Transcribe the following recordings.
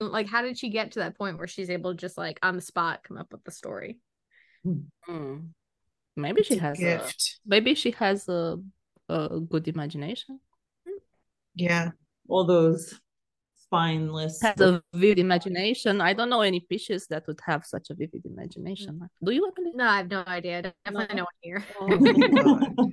like how did she get to that point where she's able to just like on the spot come up with the story? Mm. Maybe she It's a has a, gift. maybe she has a, a good imagination. Yeah. All those spineless. Has a vivid imagination. I don't know any fishes that would have such a vivid imagination. Do you, Emily? No, I have no idea. Definitely no one here. God.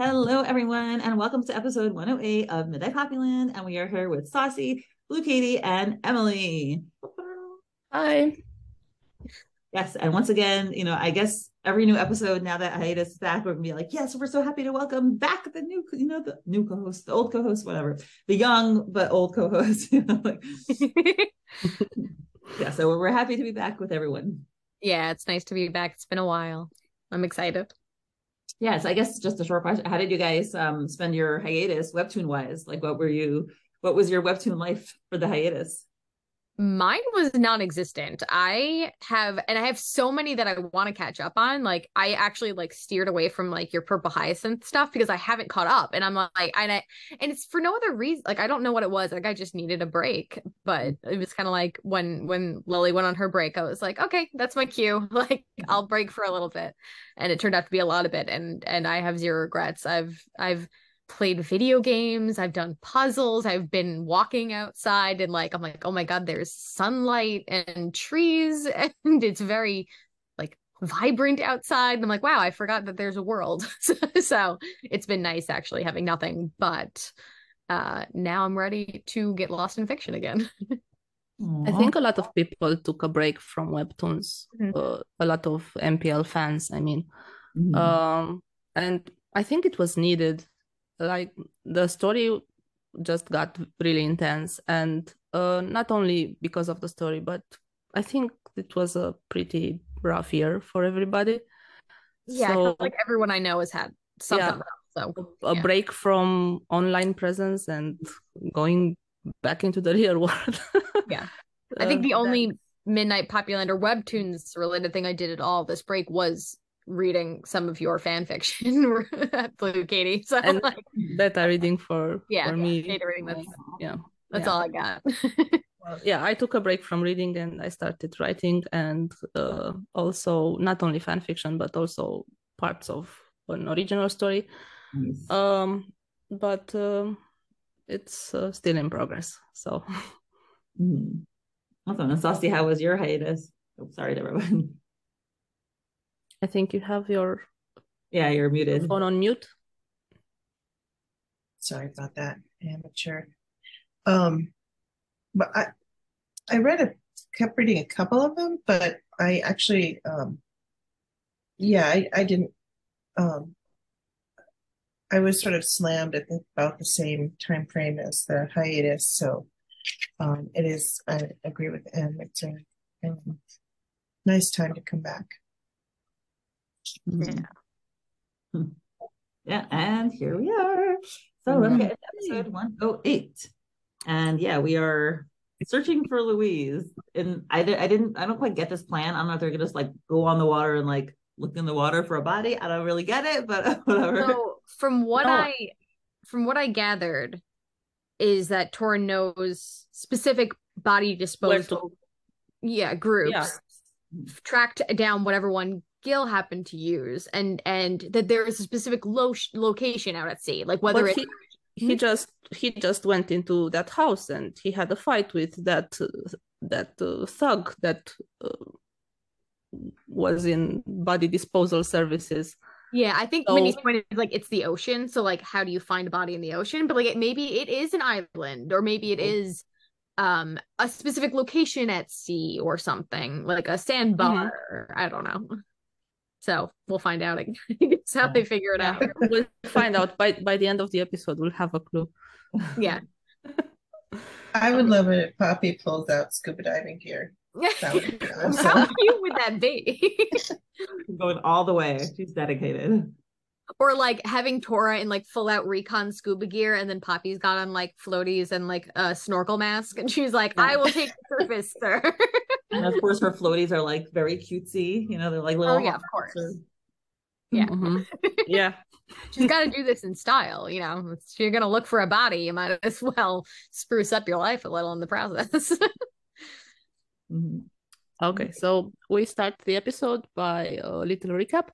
Hello, everyone, and welcome to episode 108 of Midnight Poppyland. And we are here with Saucy, BlueCaty, and Emily. Hi. Yes, and once again, you know, I guess every new episode now that hiatus is back, we're gonna be like, yes, we're so happy to welcome back the new, you know, the new co-host, the old co-host, whatever, the young but old co-host. You know, like, yeah, so we're happy to be back with everyone. yeah, it's nice to be back. It's been a while. I'm excited. Yes, I guess just a short question. How did you guys um spend your hiatus webtoon wise? Like what were you what was your webtoon life for the hiatus? Mine was non-existent. I have and I have so many that I want to catch up on. Like I actually like steered away from like your purple hyacinth stuff because I haven't caught up. And I'm like and I and it's for no other reason. Like I don't know what it was. Like I just needed a break. But it was kind of like when when Lily went on her break, I was like, okay, that's my cue. Like I'll break for a little bit. And it turned out to be a lot of it. And and I have zero regrets. I've I've played video games i've done puzzles i've been walking outside and like i'm like oh my god there's sunlight and trees and it's very like vibrant outside and i'm like wow i forgot that there's a world so it's been nice actually having nothing but uh now i'm ready to get lost in fiction again I think a lot of people took a break from webtoons. Mhm. Uh, a lot of MPL fans, I mean. Mhm. Um, and I think it was needed. Like the story just got really intense, and uh, not only because of the story, but I think it was a pretty rough year for everybody. yeah So- like everyone i know has had something Yeah. rough, so a Yeah. break from online presence and going back into the real world. Yeah. I think Uh, the only Midnight Poppy Land or webtoons related thing I did at all this break was reading some of your fan fiction, BlueCaty. So And- like, beta reading for yeah, for me. data reading. That's yeah. that's yeah. all I got. Well, yeah, I took a break from reading and I started writing and uh, also not only fan fiction but also parts of an original story. Nice. Um, but um, it's uh, still in progress. So Mhm. Awesome. And Saucy, how was your hiatus? Oh, sorry to everyone. I think you have your Yeah, you're muted. phone on mute. Sorry about that, amateur. Um, but I, I read a, kept reading a couple of them, but I actually, um, yeah, I, I didn't, um, I was sort of slammed at the, about the same time frame as the hiatus, so, um, it is, I agree with Em, it's a, um, nice time to come back. Mhm. Yeah, and here we are. So let's get into episode 108. And yeah, we are searching for Louise. And I, I didn't, I don't quite get this plan. I don't know if they're gonna just like go on the water and like look in the water for a body. I don't really get it, but whatever. so from what No. I from what I gathered is that Tora knows specific body disposal to yeah groups Yeah. tracked down whatever one Gil happened to use and and that there is a specific lo- location out at sea like whether But it's he he just he just went into that house and he had a fight with that uh, that uh, thug that uh, was in body disposal services. Yeah, I think So- Minnie's point is like it's the ocean. So like how do you find a body in the ocean? But like it, maybe it is an island or maybe it is um a specific location at sea or something, like a sandbar. I don't know. So we'll find out. I guess how they figure it out. we'll find out by by the end of the episode. We'll have a clue. Yeah. I would love it if Poppy pulls out scuba diving gear. That would be How cute would that be? Going all the way. She's dedicated. Or like having Tora in like full out recon scuba gear, and then Poppy's got on like floaties and like a snorkel mask, and she's like, "I will take the surface, sir." And of course, her floaties are like very cutesy. You know, they're like little. oh yeah, of course. or- Yeah. Mhm. Yeah. She's got to do this in style, you know. If you're gonna look for a body, you might as well spruce up your life a little in the process. Mhm. Okay, so we start the episode by a little recap.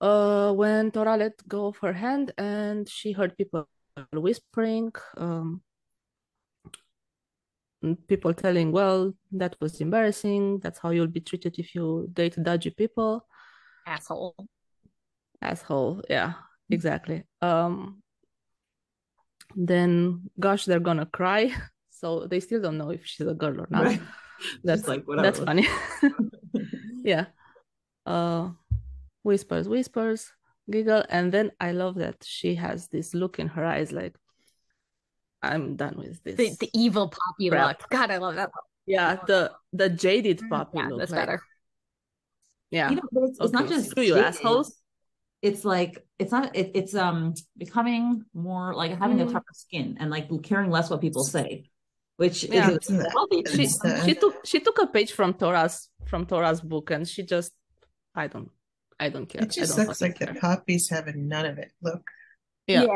Uh, when Tora let go of her hand and she heard people whispering, um, people telling, "Well, that was embarrassing. That's how you'll be treated if you date dodgy people." Asshole. Asshole, yeah, exactly. Um, then, gosh, they're gonna cry. So they still don't know if she's a girl or not. Right. That's like that's funny. yeah. Uh whispers, whispers, giggle, and then I love that she has this look in her eyes like I'm done with this. The the evil poppy Crap. look. God, I love that. yeah, the the jaded puppy Yeah, look. that's like, better. Yeah. You know, but it's, it's not just screw you, jaded. assholes. It's like it's not. It, it's um becoming more like having a Mm. tougher skin and like caring less what people say, which Yeah. is a She- She thing. It's, she took she took a page from Tora's from Tora's book and she just I don't I don't care. It just I don't looks fucking like the care. Poppy's having none of it. Look. Yeah.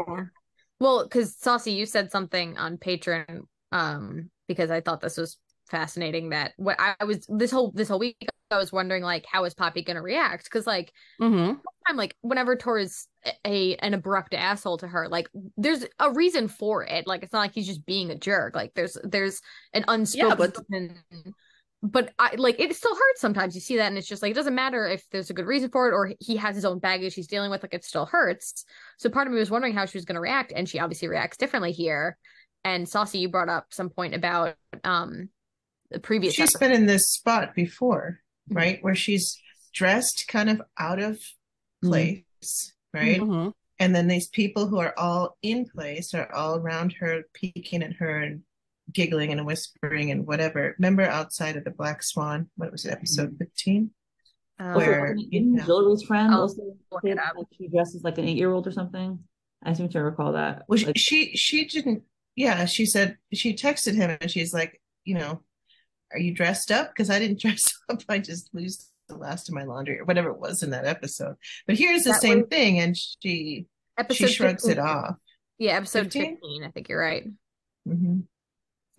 Well, because Saucy, you said something on Patreon, um, because I thought this was fascinating. That what I was this whole this whole week, I was wondering like, how is Poppy gonna react? Because like, mm-hmm. I'm like, whenever Tor is a an abrupt asshole to her, like, there's a reason for it. Like, it's not like he's just being a jerk. Like, there's there's an unspoken. but I like it still hurts sometimes. You see that, and it's just like it doesn't matter if there's a good reason for it or he has his own baggage he's dealing with. Like it still hurts. So part of me was wondering how she was going to react, and she obviously reacts differently here. And Saucy, you brought up some point about um the previous. She's episode. been in this spot before, Mhm. right? Where she's dressed kind of out of place, right? hmm And then these people who are all in place are all around her, peeking at her and giggling and whispering and whatever. Remember outside of the Black Swan? What was it, episode 15? Uh, where- Didn't you know. Hillary friend I'll also look it say up. that she dresses like an eight-year-old or something. I seem to recall that. Well, Like, she she didn't. Yeah, she said she texted him and she's like, you know, are you dressed up? Because I didn't dress up. I just lose the last of my laundry or whatever it was in that episode. But here's the same was- thing, and she episode she shrugs 15. it off. Yeah, episode 15? 15? I think you're right. hmm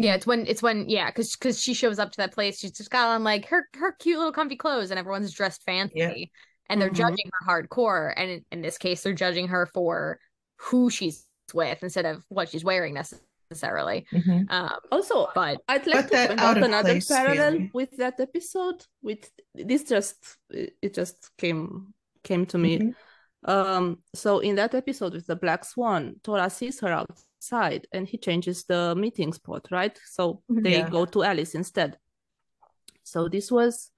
Yeah, it's when it's when yeah, because because she shows up to that place, she's just got on like her her cute little comfy clothes, and everyone's dressed fancy, Yeah. and they're Mhm. judging her hardcore. And in, in this case, they're judging her for who she's with instead of what she's wearing necessarily. hmm Um, Also, but I'd like But to that point out out another place parallel feeling. with that episode. With this, just it it just came came to me. Mhm. Um, so in that episode with the black swan, Tora sees her outside, and he changes the meeting spot, right? So Mhm. they Yeah. go to Alice instead. So this was,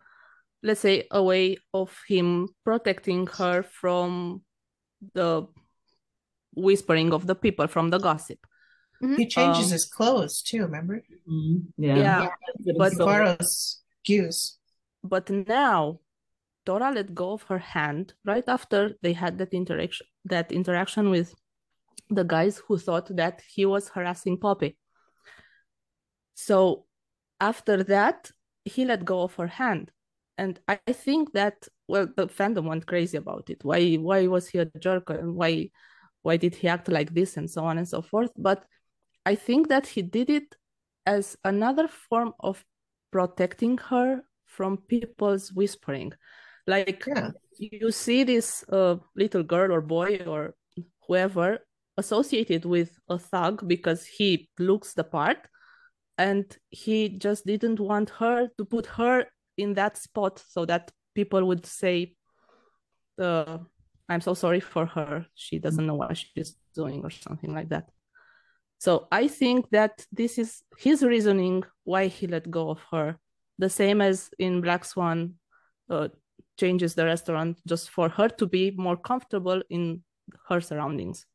let's say, a way of him protecting her from the whispering of the people, from the gossip. He changes Um, his clothes too. Remember, mhm, yeah. Yeah, It's but- he so- borrows Goose. But now Tora let go of her hand right after they had that interaction that interaction with the guys who thought that he was harassing Poppy. So after that, he let go of her hand. And I think that well the fandom went crazy about it. Why why was he a jerk and why why did he act like this and so on and so forth. But I think that he did it as another form of protecting her from people's whispering. Like Yeah. you see this uh, little girl or boy or whoever associated with a thug because he looks the part and he just didn't want her to put her in that spot so that people would say uh, i'm so sorry for her. She doesn't know what she's doing or something like that. So i think that this is his reasoning why he let go of her. The same as in black swan uh, changes the restaurant just for her to be more comfortable in her surroundings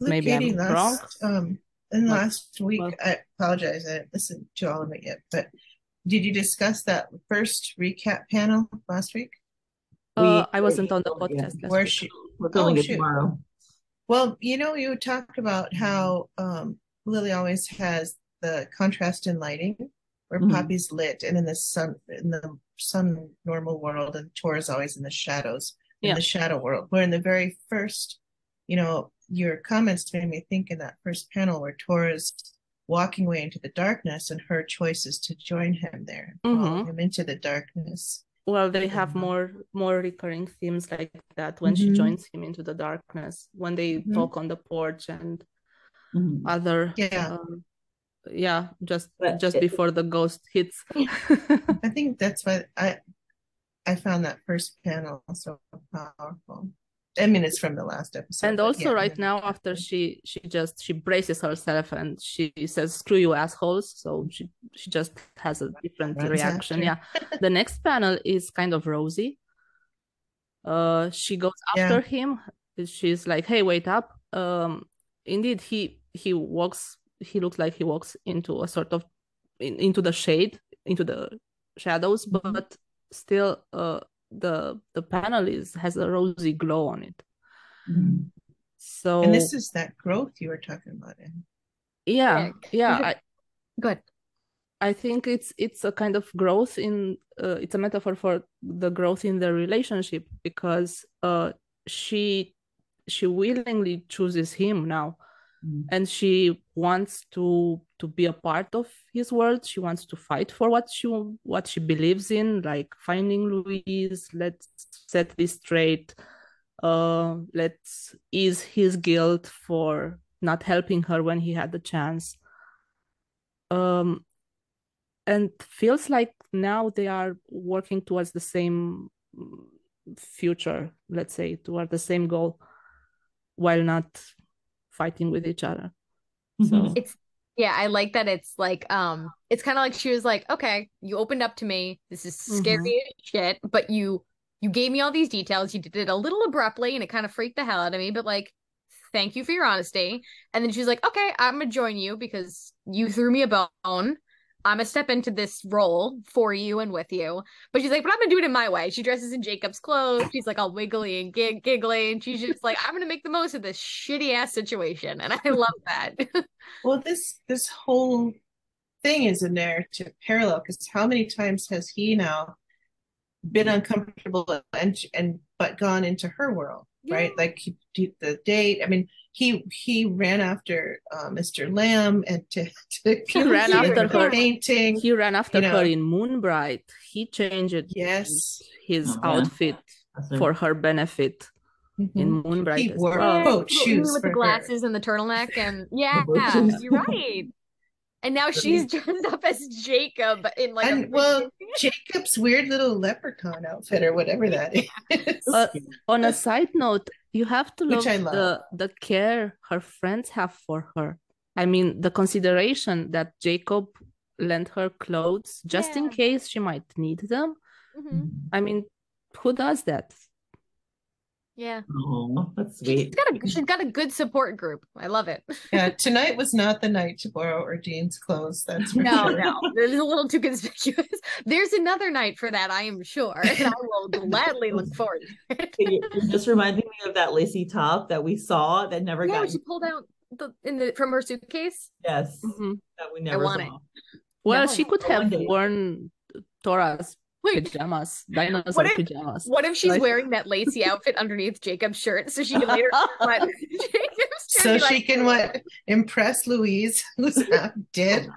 Look, Maybe I'm Katie, wrong. last um in the Like, last week, well- I apologize, I didn't listen to all of it yet, but did you discuss that first recap panel last week? Uh, We- I wasn't on the podcast last Where week. she, We're filming Oh, tomorrow. well, you know, you talked about how um Lily always has the contrast in lighting where Mhm. Poppy's lit and in the sun in the sun normal world and Tora's always in the shadows in the shadow world. Where in the very first, you know, your comments made me think in that first panel where Tora's walking away into the darkness and her choice is to join him there, follow Mhm. him into the darkness. Well, they have Mhm. more more recurring themes like that when she Mhm. joins him into the darkness, when they Mhm. talk on the porch and Mhm. other Yeah. um, yeah, just But just it- before the ghost hits. I think that's why I I found that first panel so powerful. I mean, it's from the last episode. And also yeah, right now after she she just she braces herself and she says screw you assholes. So she she just has a different reaction. Yeah. The next panel is kind of rosy. Uh she goes Yeah. after him. She's like hey wait up. Um indeed he he walks he looks like he walks into a sort of in, into the shade into the shadows Mhm. but still uh the the panel is has a rosy glow on it Mhm. so And this is that growth you were talking about. Em. yeah yeah I, Good. I think it's it's a kind of growth in uh, it's a metaphor for the growth in their relationship because uh she she willingly chooses him now Mhm. and she wants to to be a part of his world. She wants to fight for what she what she believes in like finding Louise let's set this straight. Uh let's ease his guilt for not helping her when he had the chance. Um and feels like now they are working towards the same mm, future let's say toward the same goal while not fighting with each other so Mhm. It's yeah, I like that it's like um it's kind of like she was like, "Okay, you opened up to me. This is scary as shit, but you you gave me all these details. You did it a little abruptly and it kind of freaked the hell out of me, but like thank you for your honesty." And then she's like, "Okay, I'm going to join you because you threw me a bone. I'm gonna step into this role for you and with you. But she's like, but I'm gonna do it in my way. She dresses in Jacob's clothes. She's like all wiggly and gig- giggly, and she's just like, I'm gonna make the most of this shitty ass situation, and I love that. Well, this this whole thing is a narrative parallel because how many times has he now been uncomfortable and and but gone into her world, right? Like he, he- the date. I mean, he he ran after uh, Mr. Lamb and to to He ran after the her. painting. he ran after you know. her in Moonbright he changed Yes. his Oh, outfit That's for her benefit in Mhm. Moonbright He as wore well. boat Yeah, shoes with for the her. glasses and the turtleneck, and yeah, boat you're right. And now she's dressed up as Jacob in like And a well, Jacob's weird little leprechaun outfit or whatever that is. Uh, on a side note, you have to Which look love. the the care her friends have for her. I mean, the consideration that Jacob lent her clothes just in case she might need them. Mhm. I mean, who does that? Yeah, Oh, that's she's sweet. got a she's got a good support group. I love it. yeah, tonight was not the night to borrow Ordine's clothes. That's for No, sure. no, it is a little too conspicuous. There's another night for that, I am sure, and I will gladly look forward. to it. You're you're just reminding me of that lacy top that we saw that never Yeah, got she pulled out the in the from her suitcase. yes Mhm. that we never I want saw. Well, No. she could have worn Tora's Wait, pajamas, dinosaur What if- pajamas. what if she's Like- wearing that lacy outfit underneath Jacob's shirt so she can later what Jacob's shirt So she like, can what impress Louise, who's not dead.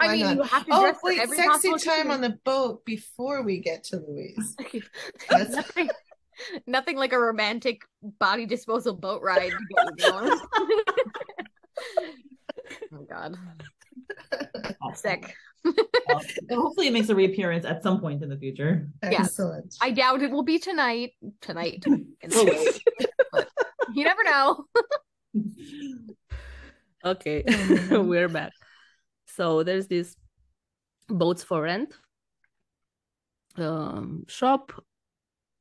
I mean, not? you have to Oh dress for wait, every sexy possible time on the boat before we get to Louise. That's- nothing, nothing like a romantic body disposal boat ride to get oh God, sick. Well, hopefully it makes a reappearance at some point in the future. Yes. Excellent. I doubt it will be tonight. Tonight, We'll wait. But you never know. Okay, Mhm. we're back. So there's this boats for rent um, shop.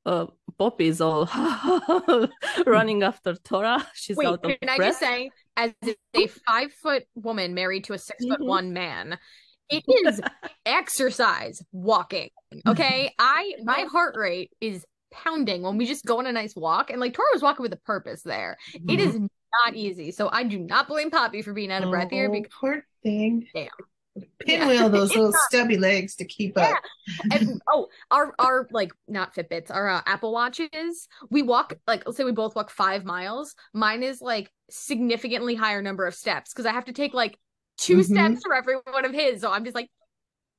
Uh, Poppy is all running after Tora. She's Wait, out of can I just say, as a five foot woman married to a six foot Mhm. one man. It is exercise walking. Okay. I my heart rate is pounding when we just go on a nice walk. And like Tora was walking with a purpose there. It is not easy. So I do not blame Poppy for being out of breath here Oh, because poor thing. Damn. Pinwheel those little not- stubby legs to keep Yeah. up. and oh our our like not fitbits our uh, apple watches we walk like let's say we both walk five miles mine is like significantly higher number of steps because i have to take like 2 Mhm. steps for every one of his. So i'm just like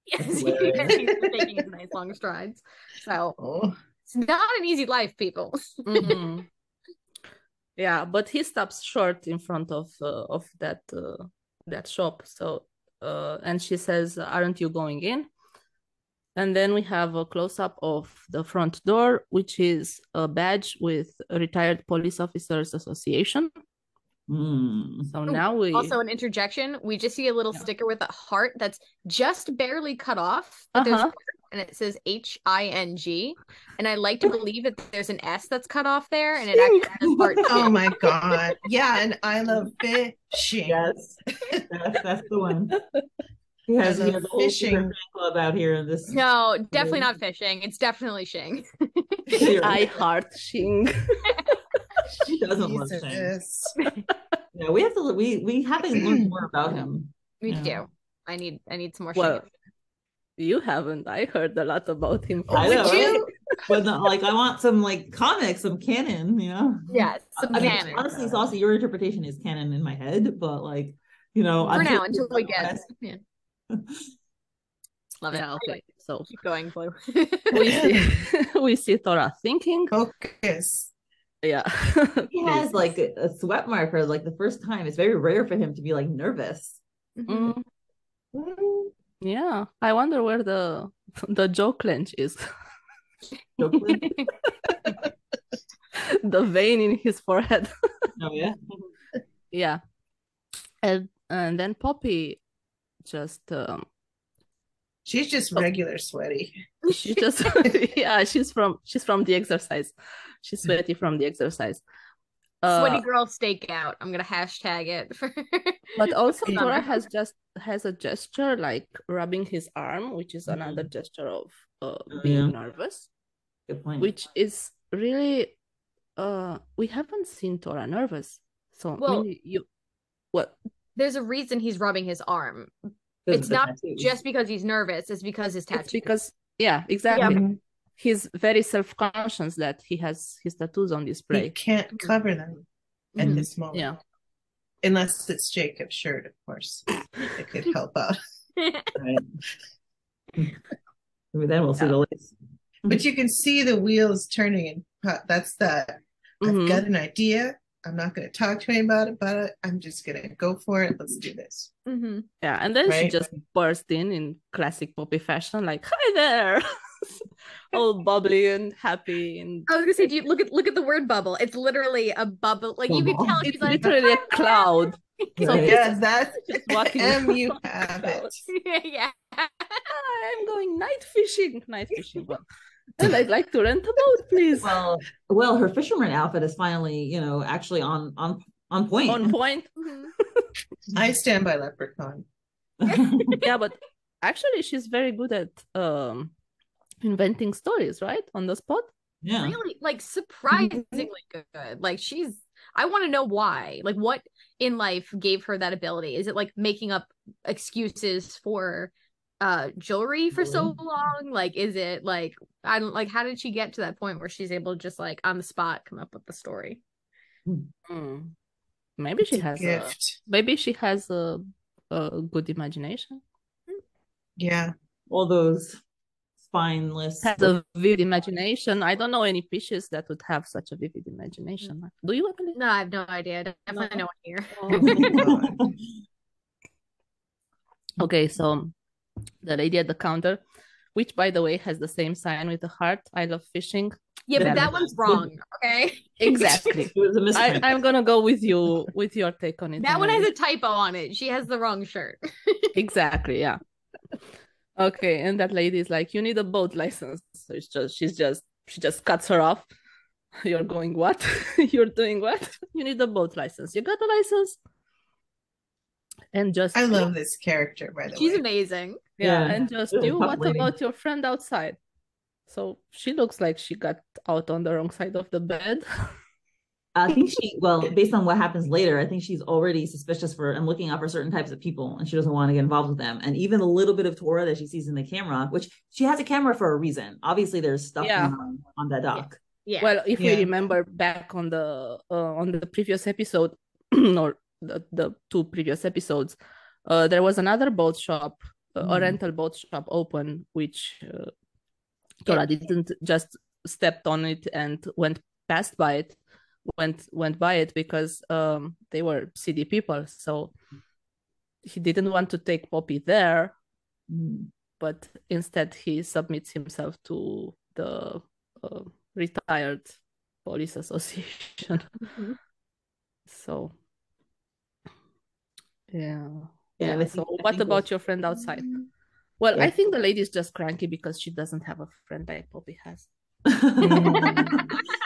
yes he's can Hilarious. see him taking his nice long strides. So Oh, it's not an easy life people. Mhm. yeah but he stops short in front of uh, of that uh, that shop. So uh, and she says aren't you going in? And then we have a close-up of the front door which is a badge with retired police officers association Mm. so now we also an interjection we just see a little Yeah. sticker with a heart that's just barely cut off Uh-huh. and it says h-i-n-g and i like to believe that there's an s that's cut off there and it actually says heart oh my God. Yeah, and I love fishing. Yes, that's, that's the one. He has, he has a fishing. club out here in this. no definitely not fishing it's definitely shing i heart shing She doesn't love Shane. Yeah, we have to. We we have to learn more about him. We Yeah. too i need i need some more well shing you haven't i heard a lot about him I Would know, you? right? But not, like, I want some like comics, some canon. You know. yes some I mean, canon. honestly, Saucy, your interpretation is canon in my head, but like, you know, for now until- until we get yeah. love it yeah okay so keep going blue we see we see Tora thinking Focus. Yeah he has like a, a sweat marker like the first time. It's very rare for him to be like nervous. Mm, yeah i wonder where the the jaw clench is Jokeland? the vein in his forehead oh yeah. yeah and and then poppy just um She's just Oh. regular sweaty. she just yeah she's from she's from the exercise she's sweaty from the exercise uh, sweaty girl stakeout i'm gonna hashtag it for but also Yeah. Tora has just has a gesture like rubbing his arm which is Mhm. another gesture of uh, Oh, being yeah. nervous Good point. which is really uh we haven't seen Tora nervous so Well- Minnie, you what there's a reason he's rubbing his arm it's not tattoos. just because he's nervous it's because his tattoo it's because yeah exactly Mhm. He's very self-conscious that he has his tattoos on He display can't cover them at Mhm. this moment. yeah Unless it's Jacob's shirt, of course. It could help out. Right. Maybe then we'll see Yeah. the lace. But you can see the wheels turning and that's that. Mhm. I've got an idea. I'm not going to talk to him about it, but I'm just going to go for it. Let's do this. Mhm. yeah and then she just burst in in classic poppy fashion like hi there all bubbly and happy and I was gonna say, do you look at look at the word bubble? It's literally a bubble. Like you can tell it's she's like literally a cloud so Right. Yeah, that's just walking M. You have it. yeah. i'm going night fishing night fishing well and i'd like to rent a boat please Well, well, her fisherman outfit is finally, you know, actually on on on point. on point Mhm. I stand by Leprechaun. yeah but actually she's very good at um inventing stories right on the spot yeah. Really, like surprisingly good. Like she's. I want to know why. Like what in life gave her that ability? Is it like making up excuses for uh jewelry for so long? Like is it like I don't like how did she get to that point where she's able to just like on the spot come up with the story? Hmm. maybe she It's a has a, gift. maybe she has a, a good imagination Yeah. All those spineless. has a vivid imagination i don't know any fishes that would have such a vivid imagination mm. do you Emily? No, I have no idea. I definitely No. no one here. Oh, okay so the lady at the counter which by the way has the same sign with the heart i love fishing Yeah, but that one's wrong. Okay, exactly it was a I, misprint. i'm gonna go with you with your take on it that one has a typo on it. She has the wrong shirt. exactly yeah okay and that lady is like you need a boat license so it's just she's just she just cuts her off you're going what you're doing what you need a boat license you got a license And just I you- love this character, by the She's way. She's amazing. Yeah, Yeah. and just Really you, what lady. about your friend outside? So she looks like she got out on the wrong side of the bed. I think she, well, based on what happens later, I think she's already suspicious for and looking out for certain types of people, and she doesn't want to get involved with them. And even a little bit of Tora that she sees in the camera, which she has a camera for a reason. Obviously, there's stuff Yeah. on, on that dock. Yeah. Well, if Yeah. we remember back on the uh, on the previous episode or the, the two previous episodes, uh, there was another boat shop, uh, a Mhm. rental boat shop open, which uh, Tora didn't just stepped on it and went past by it, went went by it because um they were city people, so he didn't want to take Poppy there, but instead he submits himself to the uh, retired police association. Mhm. So, yeah. Yeah, and I So, think- what about those- your friend outside? Well, Yeah. I think the lady is just cranky because she doesn't have a friend like Poppy has.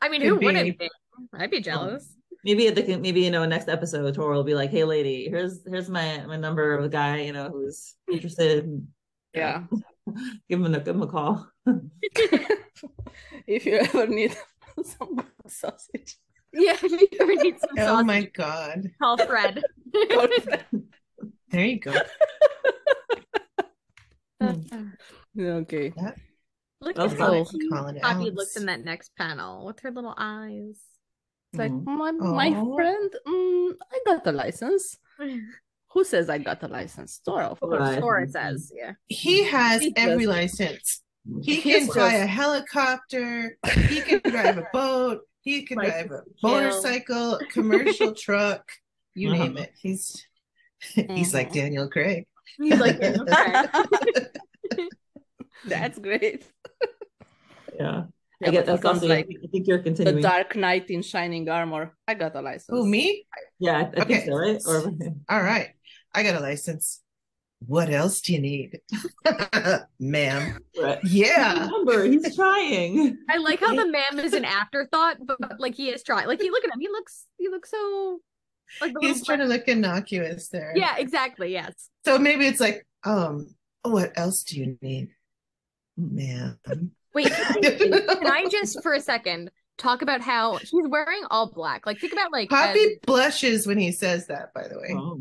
I mean, Could who be. wouldn't be? I'd be oh. jealous. maybe at the maybe you know next episode Tora will be like, "Hey, lady, here's here's my my number of a guy you know who's interested." in- Yeah. give him a give him a call. if you ever need some sausage. Yeah, if you ever need some sausage. Oh my god. call Fred. There you go. Hmm. okay. Look at so- how cute Calling it Poppy looks in that next panel with her little eyes. It's like Mhm. my my friend. Mm, I got a license. Who says I got a license? Tora, of course. Right. Or it says, yeah. He has He every does. license. He can fly just- a helicopter. He can drive a boat. He can Like drive a kill. motorcycle, commercial truck. You Uh-huh. name it. He's he's like Mhm. Daniel Craig. He's like, okay. That's great. Yeah, Yeah, I get that sounds like like I think you're continuing. the. Dark Knight in shining armor. I got a license. Who me? Yeah, I, I think Okay. so, right? Or All right. I got a license. What else do you need? Ma'am. right. Yeah. Remember, he's trying. I like how the man is an afterthought, but, but, like he is trying. Like he look at him, he looks he looks so like He's little- trying to look innocuous there. Yeah, exactly. Yes. So maybe it's like, um, what else do you need? Ma'am. Wait, can I just for a second talk about how he's wearing all black? Like think about like Poppy as- blushes when he says that, by the way. Oh.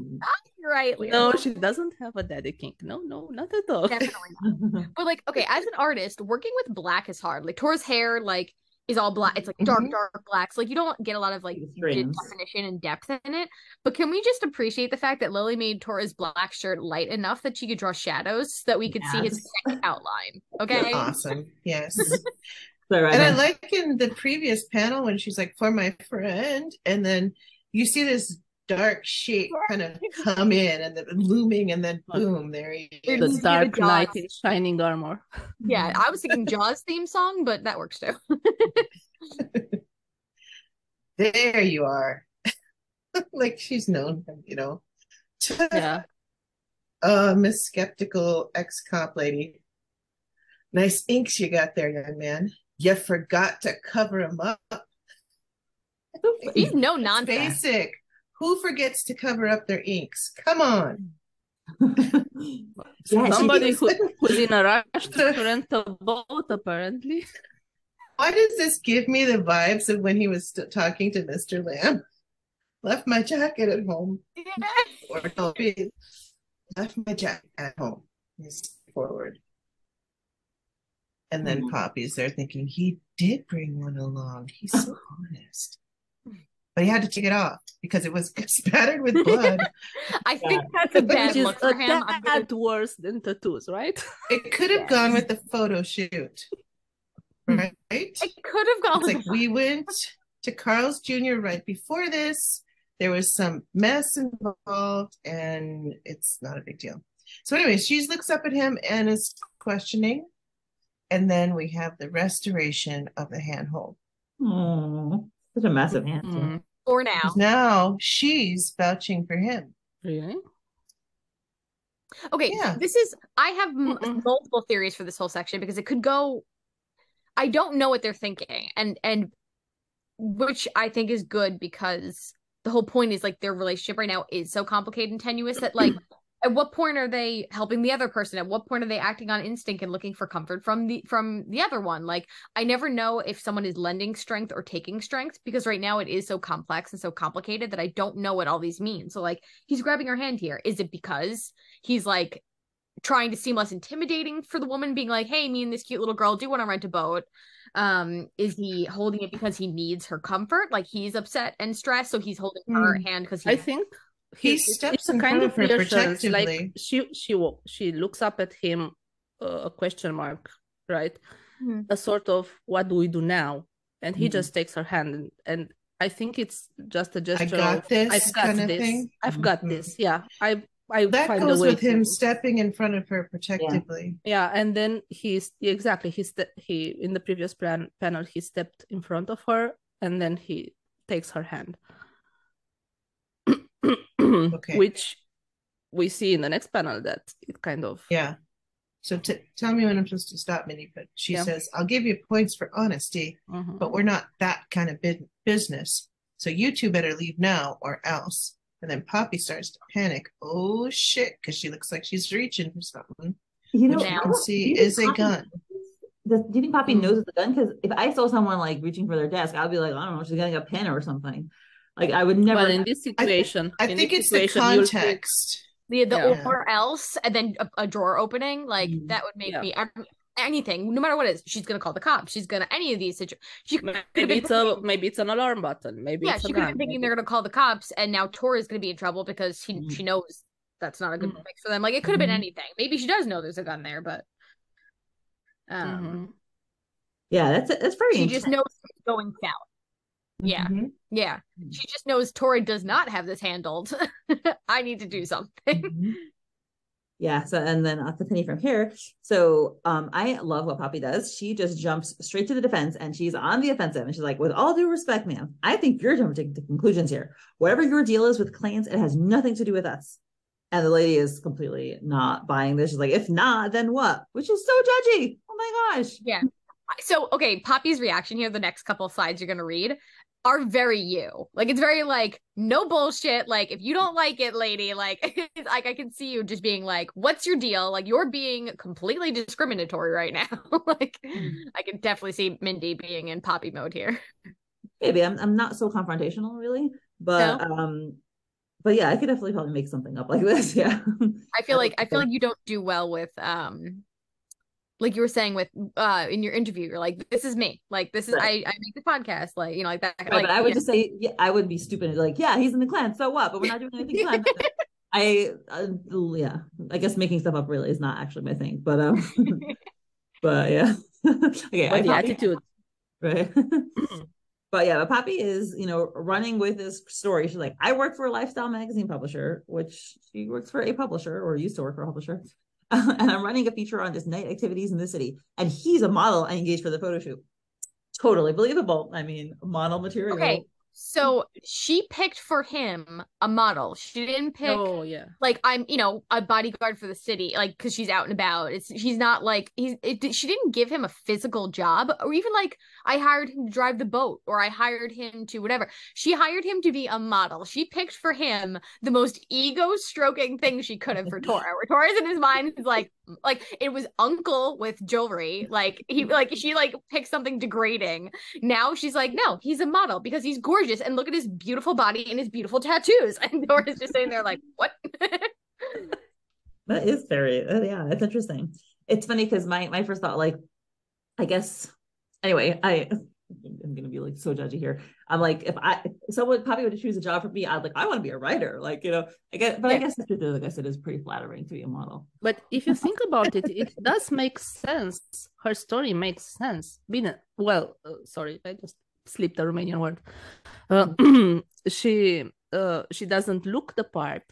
right, Leah. No, she doesn't have a daddy kink. No, no, not at all. definitely not. But like, okay, as an artist, working with black is hard. Like Tora's hair, like is all black. It's like dark, Mhm. dark black. So like you don't get a lot of like The de- strings. definition and depth in it. But can we just appreciate the fact that Lily made Tora's black shirt light enough that she could draw shadows so that we could see his Yes. second outline? Okay. Awesome. Yes. Sorry, and I like in the previous panel when she's like, for my friend, and then you see this dark shape kind of come in and then looming, and then boom, there he It The is. needs to be the Dark Knight Jaws. in shining armor. Yeah, I was thinking Jaws theme song, but that works too. There you are. like she's known, you know. Yeah. Uh, Miss Skeptical ex cop lady. Nice inks you got there, young man. You forgot to cover them up. He's no It's nonsense. basic. Who forgets to cover up their inks? Come on. Yeah, Somebody who, who's in a rush to rent a boat, apparently. Why does this give me the vibes of when he was st- talking to Mr. Lamb? Left my jacket at home. Or no, left my jacket at home. He's forward. And then Mhm. Poppy's there thinking he did bring one along. He's so honest. But he had to take it off because it was spattered with blood. I think that's a bad is look for him. I'm gonna- worse than tattoos, right? It could have gone with the photo shoot. Hmm. Right? It could have gone. It's like we went to Carl's Jr. right before this. There was some mess involved, and it's not a big deal. So, anyway, she looks up at him and is questioning. And then we have the restoration of the handhold. Oh, such a massive hand. too. Mm, for now. Now she's vouching for him. really? Okay, Yeah. this is I have m- multiple theories for this whole section because it could go I don't know what they're thinking and and which I think is good because the whole point is like their relationship right now is so complicated and tenuous that like at what point are they helping the other person? At what point are they acting on instinct and looking for comfort from the from the other one? Like i never know if someone is lending strength or taking strength because right now it is so complex and so complicated that i don't know what all these mean. So like he's grabbing her hand here. Is it because he's like trying to seem less intimidating for the woman being like hey me and this cute little girl do want to rent a boat? Um is he holding it because he needs her comfort? Like he's upset and stressed so he's holding her Mm. hand because I think He it's- steps it's in kind front of of her reassurance. protectively. Like she she wo- she looks up at him, uh, a question mark, right? Mhm. A sort of what do we do now? And he Mhm. just takes her hand, and, and I think it's just a gesture I got of this I've got kind of this. thing. I've got Mhm. this. Yeah, I I That find a goes way with him to- stepping in front of her protectively. Yeah, and then he's exactly he ste- he in the previous plan panel he stepped in front of her and then he takes her hand. Okay. Which we see in the next panel that it kind of Yeah. So t- tell me when I'm supposed to stop, Minnie. But she Yeah. says, "I'll give you points for honesty, Mhm. but we're not that kind of bid- business. So you two better leave now, or else." And then Poppy starts to panic. Oh shit! Because she looks like she's reaching for something. You know, Which you can see you think is a gun. Does, do you think Poppy Mm. knows it's a gun? Because if I saw someone like reaching for their desk, I'd be like, I don't know, she's getting a pen or something. Like I would never. well in this situation I in think it's the situation, you'll context. the the Yeah. or else and then a, a drawer opening like Mm. that would make Yeah. me ev- anything no matter what it is she's gonna call the cops she's gonna any of these situations she could maybe been it's a maybe it's an alarm button maybe yeah it's she could have gun been thinking maybe- they're gonna call the cops and now Tora's gonna be in trouble because he Mm. she knows that's not a good Mhm. mix for them like it could have been Mhm. anything maybe she does know there's a gun there but um yeah, that's that's very. she just intense. knows it's going south yeah Mhm. yeah Mm. she just knows Tora does not have this handled i need to do something Mhm. Yeah. So and then I'll continue from here. So um I love what Poppy does. She just jumps straight to the defense and she's on the offensive and she's like, with all due respect, ma'am, I think you're jumping to conclusions here. Whatever your deal is with claims, it has nothing to do with us. And the lady is completely not buying this. She's like, if not, then what? Which is so judgy. Oh my gosh. Yeah. So, okay, Poppy's reaction here, the next couple slides you're going to read, are very you. Like, it's very like, no bullshit. Like, if you don't like it, lady, like, it's like I can see you just being like, what's your deal? Like, you're being completely discriminatory right now. like, I can definitely see Mindy being in Poppy mode here. Maybe I'm I'm not so confrontational really, but um but yeah, I could definitely probably make something up like this. Yeah. I feel like, I feel like you don't do well with, um, like you were saying with uh in your interview you're like this is me like this is Right. I I make the podcast like you know like that Right, like but I would just say, yeah, I would be stupid and like, yeah, he's in the clan, so what? But we're not doing anything clan. I, uh, yeah, I guess making stuff up really is not actually my thing, but um, but yeah, okay, but I the Poppy- attitude right? but yeah, but Poppy is, you know, running with this story. She's like, I work for a lifestyle magazine publisher, which she works for a publisher or used to work for a publisher. and I'm running a feature on this night activities in the city. And he's a model I engaged for the photo shoot. Totally believable. I mean, model material. Okay. So she picked for him a model. She didn't pick oh yeah like I'm, you know, a bodyguard for the city, like because she's out and about. It's she's not like he's. It, she didn't give him a physical job, or even like I hired him to drive the boat, or I hired him to whatever. She hired him to be a model. She picked for him the most ego stroking thing she could have for Tora. Where Tora's in his mind is like, like it was uncle with jewelry. Like he, like she like picked something degrading. Now she's like, no, he's a model because he's gorgeous and look at his beautiful body and his beautiful tattoos. And Tora's just sitting there like, what? That is very, uh, yeah, it's interesting. It's funny because my my first thought, like, I guess, anyway, I I'm gonna be like so judgy here. I'm like, if I if someone probably would choose a job for me, I'd like, I want to be a writer, like you know, I guess, but I guess the truth is, like I said, is pretty flattering to be a model. But if you think about it, it does make sense. Her story makes sense. Bine, well, uh, sorry, I just slipped the Romanian word. Uh, she uh, she doesn't look the part,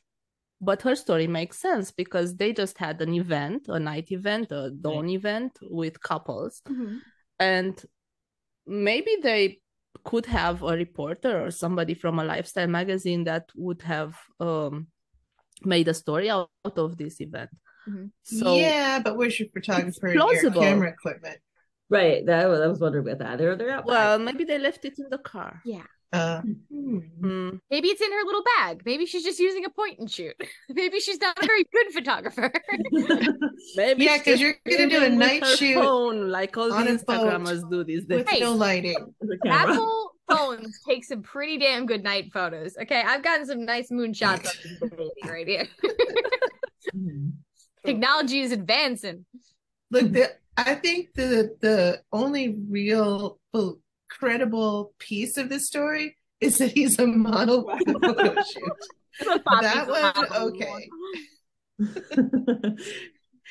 but her story makes sense because they just had an event, a night event, a dawn event with couples, and maybe they could have a reporter or somebody from a lifestyle magazine that would have um, made a story out of this event. Mhm. So yeah, but where's your photographer and your plausible. camera equipment? Right. That was, I was wondering about that. They're they're out. back. Well, maybe they left it in the car. Yeah. Uh, Hmm. Mm. Maybe it's in her little bag. Maybe she's just using a point and shoot. Maybe she's not a very good photographer. Maybe Yeah, she's 'cause you're gonna do a night shoot phone, like all on the a Instagrammers do these days. with Hey. no lighting. The. Apple phones take some pretty damn good night photos. Okay, I've gotten some nice moon shots of this baby right here. Mhm. Technology is advancing. Look, the, I think the the only real bel- credible piece of this story is that he's a model for the photo shoot. That one, okay.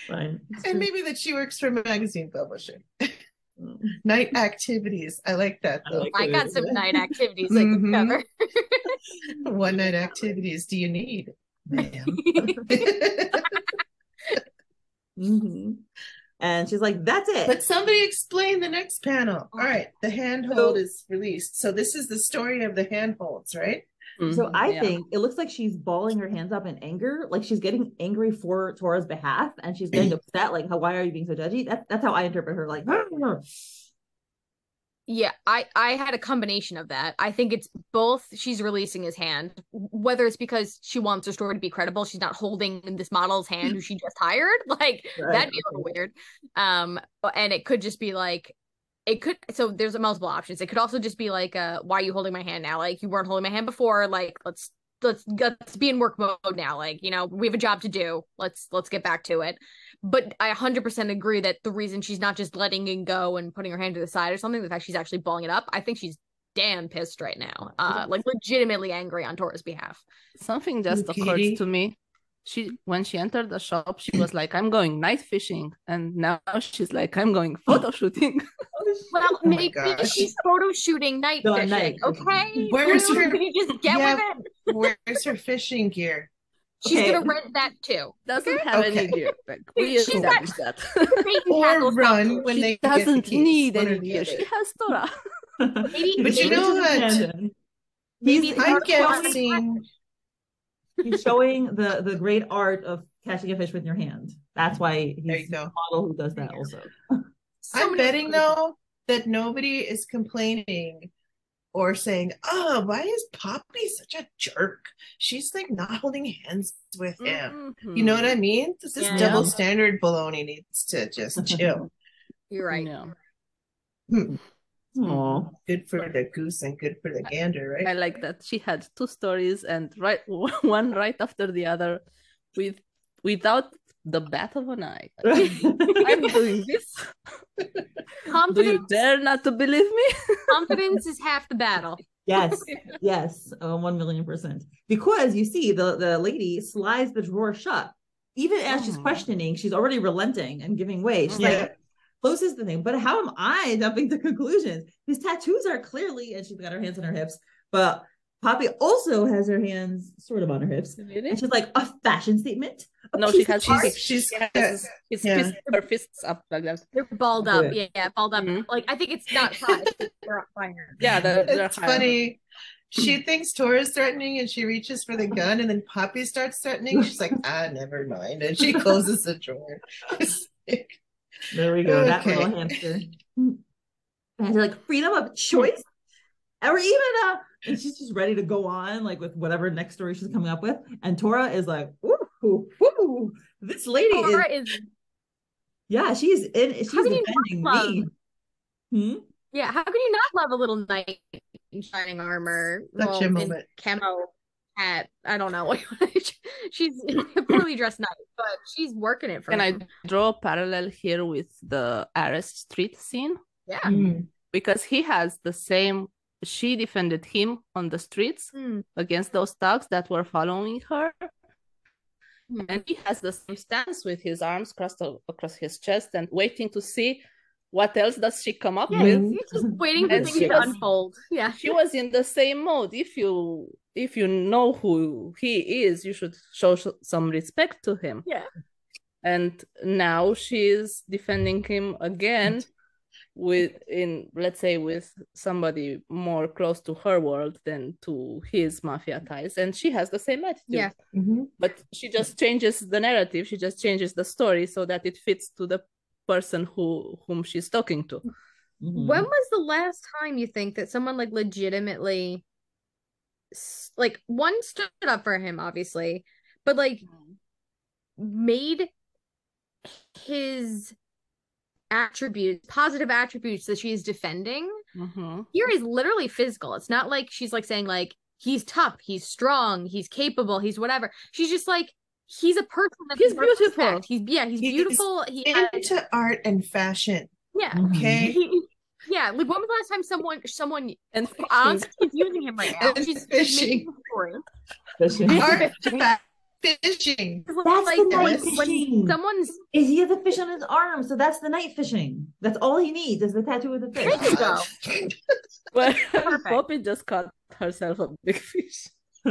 Fine. And maybe that she works for a magazine publisher. Night activities. I like that I though. like I got some night activities I can Mhm. cover. One night activities do you need, ma'am? Mhm. And she's like, "That's it." but somebody explain the next panel. All right, the handhold is released. So this is the story of the handholds, right? So Mhm, I yeah. think it looks like she's balling her hands up in anger, like she's getting angry for Tora's behalf, and she's getting upset. Like, how? Why are you being so judgy? That's that's how I interpret her. Like, Yeah, I I had a combination of that. I think it's both she's releasing his hand, whether it's because she wants her story to be credible, she's not holding this model's hand who she just hired. Like Right, that'd be a little weird. Um and it could just be like it could so there's multiple options. It could also just be like uh why are you holding my hand now? Like you weren't holding my hand before, like let's let's let's be in work mode now. Like, you know, we have a job to do. Let's let's get back to it. But I 100% agree that the reason she's not just letting it go and putting her hand to the side or something, the fact she's actually balling it up, I think she's damn pissed right now. Uh, like legitimately angry on Tora's behalf. Something just You occurred to me. She when she entered the shop, she was like, "I'm going night fishing," and now she's like, "I'm going photo shooting." Well, Oh maybe gosh. she's photo shooting night No, fishing. night. Okay, Where's Lulu, her- Can you just get Yeah. with it? Where's her fishing gear? She's Okay. gonna rent that too. Doesn't have any Okay. gear. Like, we She's not- established that. Bait and Or run when she they doesn't keys, need one any the gear. She has Tora. Maybe- But you know what? Maybe He's, it's I'm showing- guessing. he's showing the the great art of catching a fish with your hand. That's why he's There you the go. model who does that also. so I'm many- betting though that nobody is complaining or saying, "Oh, why is Poppy such a jerk? She's like not holding hands with him." You know what I mm-hmm. mean? This is Yeah. double standard baloney needs to just chill. You're right. No. Hmm. Aw. Good for the goose and good for the gander, right? I like that she had two stories and right one right after the other with without the bath of an eye. I'm doing this. Do you dare not to believe me? confidence is half the battle. Yes, yes, uh, one million percent. Because you see, the the lady slides the drawer shut. Even as she's Oh. questioning, she's already relenting and giving way. She's Yeah. like, closes the thing. But how am I jumping to conclusions? His tattoos are clearly, and she's got her hands on her hips. But Poppy also has her hands sort of on her hips, and she's like, a fashion statement. A No, she has art? she's, She's she has his yeah. fist, her fists up like that. They're balled up. Yeah, yeah, balled up. Mhm. Like I think it's not hot. They're up higher. Yeah, they're, they're It's higher. funny. She thinks Tora's threatening and she reaches for the gun and then Poppy starts threatening. She's like, ah, never mind. And she closes the drawer. There we go. That little hamster. And they're like freedom of choice. Or even uh and she's just ready to go on like with whatever next story she's coming up with. And Tora is like, ooh, ooh, this lady is Tora is yeah, she's in she's How can you defending not me. Hmm? yeah. How can you not love a little knight in shining armor? Such a well, in. Camo hat. I don't know. she's a poorly dressed knight, but she's working it for Can I draw a parallel here with the Arrest Street scene? Yeah. Mm. Because he has the same, she defended him on the streets Hmm. against those thugs that were following her. Hmm. And he has the same stance with his arms crossed across his chest and waiting to see what else does she come up Yeah, with. he's just waiting for things to was- unfold. Yeah. She was in the same mode. If you if you know who he is, you should show sh- some respect to him. Yeah. And now she is defending him again with in let's say with somebody more close to her world than to his mafia ties and she has the same attitude Yeah. Mhm. but she just changes the narrative she just changes the story so that it fits to the person who whom she's talking to. Mhm. When was the last time you think that someone like legitimately like one stood up for him obviously, but like made his attributes, positive attributes that she's defending Mhm. here is literally physical. It's not like she's like saying like he's tough, he's strong, he's capable, he's whatever. She's just like he's a person that He's beautiful. respect. He's yeah, he's He's beautiful. He has, Into art and fashion. yeah. Okay. He, yeah, like when was the last time someone someone And fishing. honestly she's using him right now? And She's fishing. making story. Fishing. Art, fa- fishing. That's like the night when fishing. someone's Is he has a fish on his arm? So that's the night fishing. That's all he needs is the tattoo with the There you fish. go. Well, Perfect. Poppy just caught herself a big fish.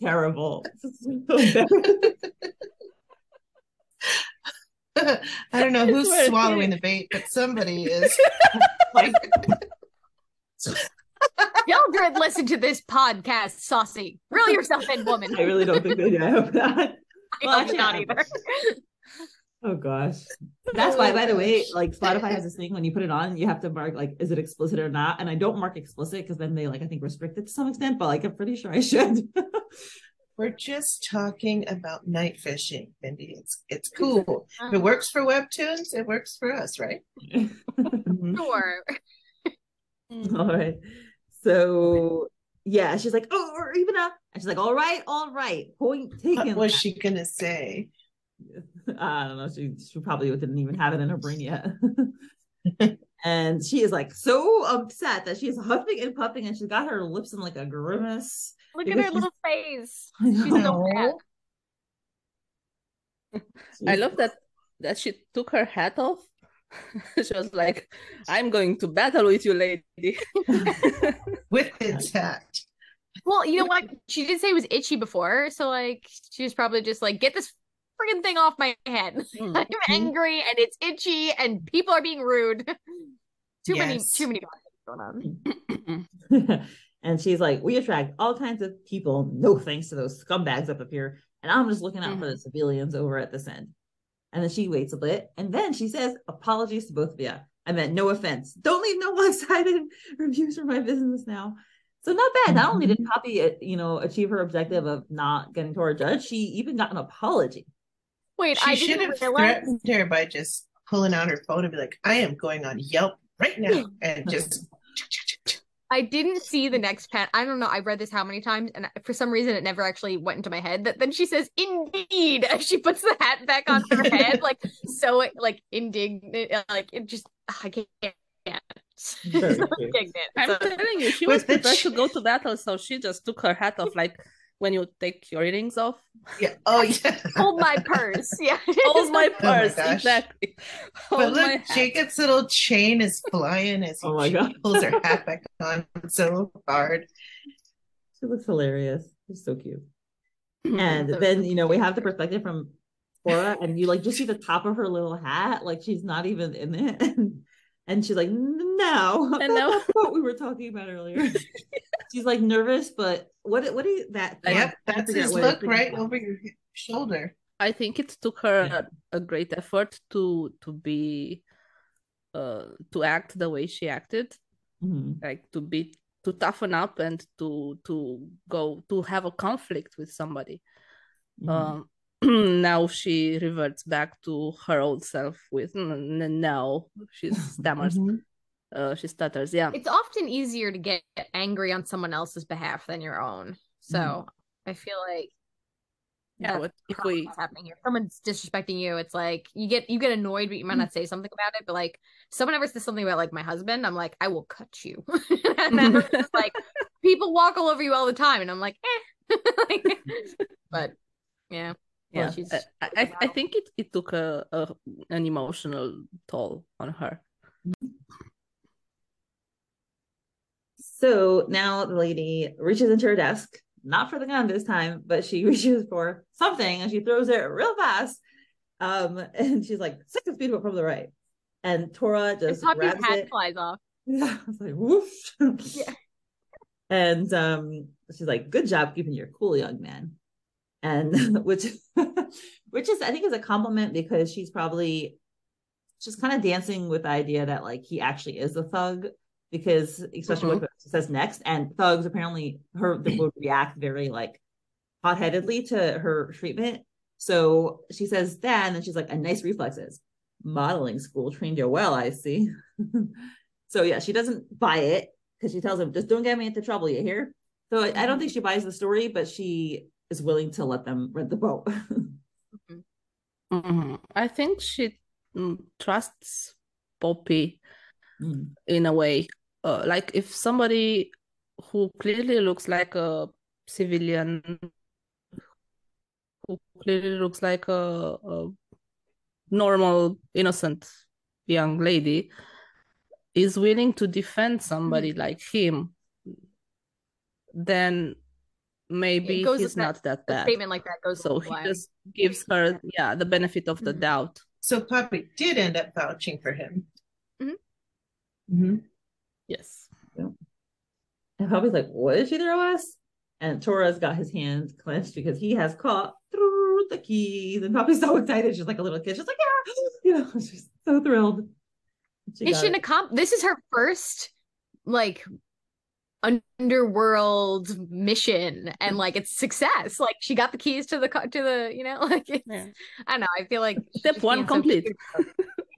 Terrible. So. I don't know who's swallowing the bait, but somebody is. Like, Mildred listen to this podcast, saucy. Reel yourself in, woman. I really don't think they do. I hope not. I Well, hope actually, not I- either. Oh gosh. That's why, by the way, like Spotify has this thing when you put it on, you have to mark like, is it explicit or not? And I don't mark explicit because then they like I think restrict it to some extent, but like I'm pretty sure I should. We're just talking about night fishing, Mindy. It's it's cool. If it works for webtoons, it works for us, right? Sure. all right. So yeah, she's like, oh, or even a, and she's like, all right, all right, point taken. What was she gonna say? I don't know. She she probably didn't even have it in her brain yet. and she is like so upset that she's huffing and puffing, and she's got her lips in like a grimace. Look at her little face. She's so bad. I love that that she took her hat off. she was like, "I'm going to battle with you, lady." With his hat. Well, you know what? She did say it was itchy before, so like she was probably just like, get this friggin' thing off my head. Mm. I'm angry and it's itchy and people are being rude. too many, too many going on. and she's like, we attract all kinds of people, no thanks to those scumbags up, up here. And I'm just looking out for the civilians over at this end. And then she waits a bit, and then she says, apologies to both of you. I meant no offense. Don't leave no one-sided reviews for my business now. So not bad. Not only did Poppy, uh, you know, achieve her objective of not getting to her judge, she even got an apology. Wait, She I should didn't have realize. threatened her by just pulling out her phone and be like, I am going on Yelp right now and just I didn't see the next pen. I don't know. I read this how many times, and for some reason, it never actually went into my head. That then she says, "Indeed," as she puts the hat back on her head, like so, like indignant, uh, like it just I can't. Very So true. indignant. I'm So- telling you, she was the prepared to ch- go to battle, so she just took her hat off, like when you take your earrings off. yeah. Oh yeah. hold my purse. Yeah. Hold my purse. Oh my purse, gosh. exactly. But look, my. Jacob's little chain is flying as he Oh my God. pulls her hat back on so hard. She looks hilarious. She's so cute. And So then, you know, we have the perspective from Tora, and you like just see the top of her little hat, like she's not even in it. And, and she's like, no, And now- that's what we were talking about earlier. She's like nervous, but what what do you that Yep, that's his look right over your shoulder. I think it took her a, a great effort to to be uh to act the way she acted, Mhm. like to be to toughen up and to to go to have a conflict with somebody. Mhm. Um, now she reverts back to her old self with "N- n- no, she stammers, Mhm. Uh, she stutters. Yeah, it's often easier to get angry on someone else's behalf than your own. So I feel like yeah. that's if we what's happening here. Someone's disrespecting you. It's like you get you get annoyed, but you might not say something about it. But like someone ever says something about like my husband, I'm like, I will cut you. and then it's just like people walk all over you all the time, and I'm like, eh. Like, but yeah, well, yeah, she's- I, I, I think it, it took a, a an emotional toll on her. So now the lady reaches into her desk, not for the gun this time, but she reaches for something and she throws it real fast. Um, and she's like, second speed from the right. And Tora just grabs it. flies off. Yeah, I was like, whoosh. Yeah. And um, she's like, good job keeping your cool, young man. and which which is I think is a compliment because she's probably just kind of dancing with the idea that like he actually is a thug because especially Mhm. what she says next and thugs apparently her would react very like hot-headedly to her treatment so she says that and then she's like a nice reflexes modeling school trained you well i see so yeah she doesn't buy it because she tells him just don't get me into trouble you hear so I, I don't think she buys the story but she is willing to let them rent the boat Mhm. I think she mm, trusts Poppy Mm. in a way. Uh, like if somebody who clearly looks like a civilian, who clearly looks like a, a normal, innocent young lady, is willing to defend somebody like him, then maybe goes he's with that- not that A bad. statement like that goes So a he long way. just gives her, yeah, the benefit of the Mhm. doubt. So Poppy did end up vouching for him. Mhm. Mhm. Yes. And Poppy's like, what did she throw us? And Tora's got his hands clenched because he has caught through the keys. And Poppy's so excited. She's like a little kid. She's like, yeah, you know, she's so thrilled. She it. accomplished. This is her first like underworld mission and like it's success like she got the keys to the co- to the you know like it's, Yeah. i don't know i feel like Step one complete.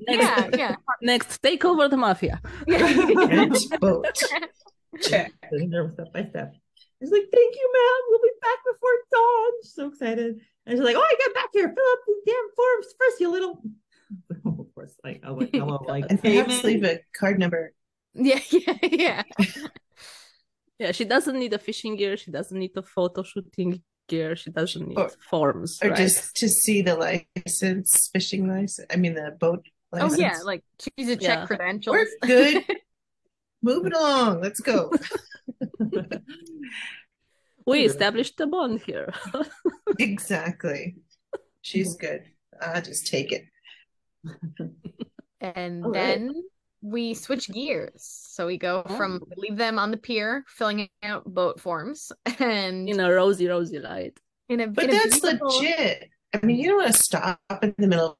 Cute. Next, yeah yeah next, take over the mafia. And boat. Check. Step by step. He's like, thank you, ma'am. We'll be back before dawn. She's so excited. And she's like, oh, I got back here. Fill up these damn forms first, you little. of course, like, I like, I will, like, And perhaps leave a card number. yeah yeah yeah Yeah, she doesn't need a fishing gear. She doesn't need a photo shooting gear. She doesn't need Or- forms. Or right? just to see the license, fishing license. I mean, the boat oh yeah like she's a check Yeah. credentials We're good. Move it along. Let's go. we established the bond here. exactly. She's good. I'll just take it. and All right. then we switch gears so we go oh. from Oh. leave them on the pier filling out boat forms and In a rosy, rosy light. in a But in that's legit. I mean, you don't want to stop in the middle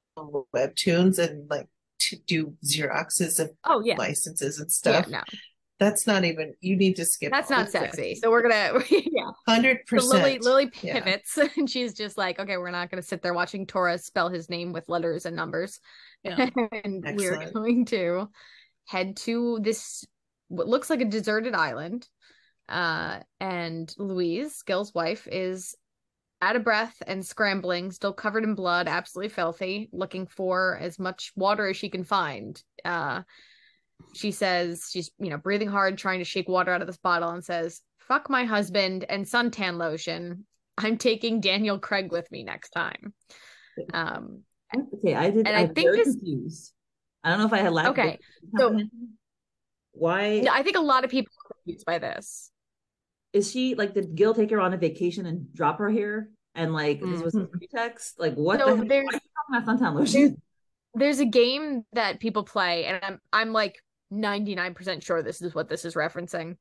webtoons and like to do Xeroxes of oh yeah licenses and yeah stuff. no That's not even. You need to skip. that's not of that. sexy so we're gonna yeah Hundred So percent. Lily Lily Yeah. pivots and she's just like, okay, we're not to sit there watching Torres spell his name with letters and numbers. Yeah. and we're going to head to this what looks like a deserted island. Uh, and Louise, Gil's wife, is out of breath and scrambling, still covered in blood, absolutely filthy, looking for as much water as she can find. Uh, she says she's, you know, breathing hard, trying to shake water out of this bottle, and says, Fuck my husband and suntan lotion. I'm taking Daniel Craig with me next time. Um, Okay, I did. And I I'm think very this- confused. I don't know if I had lack Okay, so- Why I think a lot of people are confused by this. Is she like? Did Gil take her on a vacation and drop her here? And like this was a pretext? Like what? So the there's- Why are you talking about suntan lotion? there's a game that people play and i'm i'm like 99% sure this is what this is referencing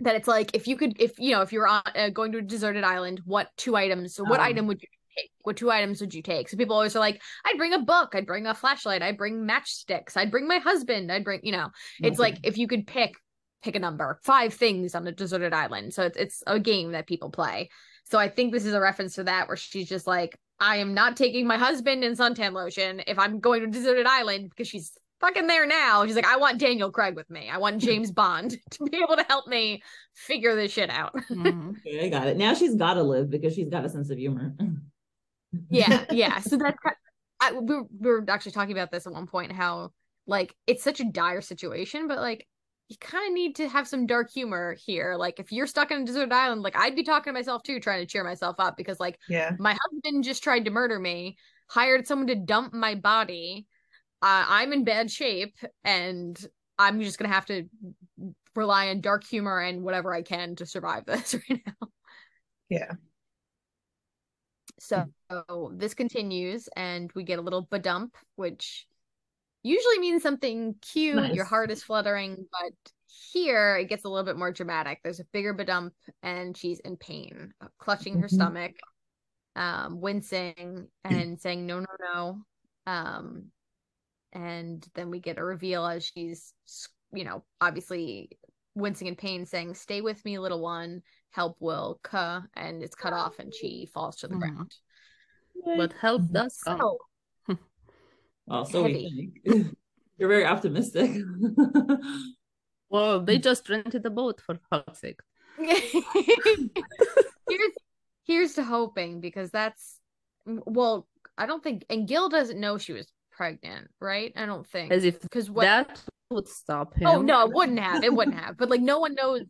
that it's like if you could if you know if you're on uh, going to a deserted island what two items so what Um. item would you take what two items would you take so people always are like i'd bring a book i'd bring a flashlight i'd bring matchsticks i'd bring my husband i'd bring you know it's Okay. like if you could pick pick a number five things on a deserted island so it's, it's a game that people play so i think this is a reference to that where she's just like i am not taking my husband and suntan lotion if i'm going to a deserted island because she's fucking there now she's like i want daniel craig with me i want james bond to be able to help me figure this shit out Mhm. Okay, I got it. Now she's got to live because she's got a sense of humor. yeah yeah so that's I, we, were, we were actually talking about this at one point how like it's such a dire situation but like you kind of need to have some dark humor here like if you're stuck in a desert island like i'd be talking to myself too trying to cheer myself up because like Yeah. my husband just tried to murder me hired someone to dump my body uh, i'm in bad shape and i'm just gonna have to rely on dark humor and whatever i can to survive this right now Yeah. so this continues, and we get a little badump, which usually means something cute. Your heart is fluttering, but here it gets a little bit more dramatic. There's a bigger badump, and she's in pain, uh, clutching her Mhm. stomach. um, wincing and saying no, no, no. Um, and then we get a reveal as she's, you know, obviously wincing in pain, saying, "Stay with me, little one. Help will ka," and it's cut off, and she falls to the Mhm. ground. But help Mhm. does come. So Uh, well, so we think. You're very optimistic. Well, they just rented a boat for fuck's sake. here's here's to hoping because that's well, I don't think, and Gil doesn't know she was pregnant, right? I don't think As if because what that would stop him. Oh no, it wouldn't have. It wouldn't have. But like no one knows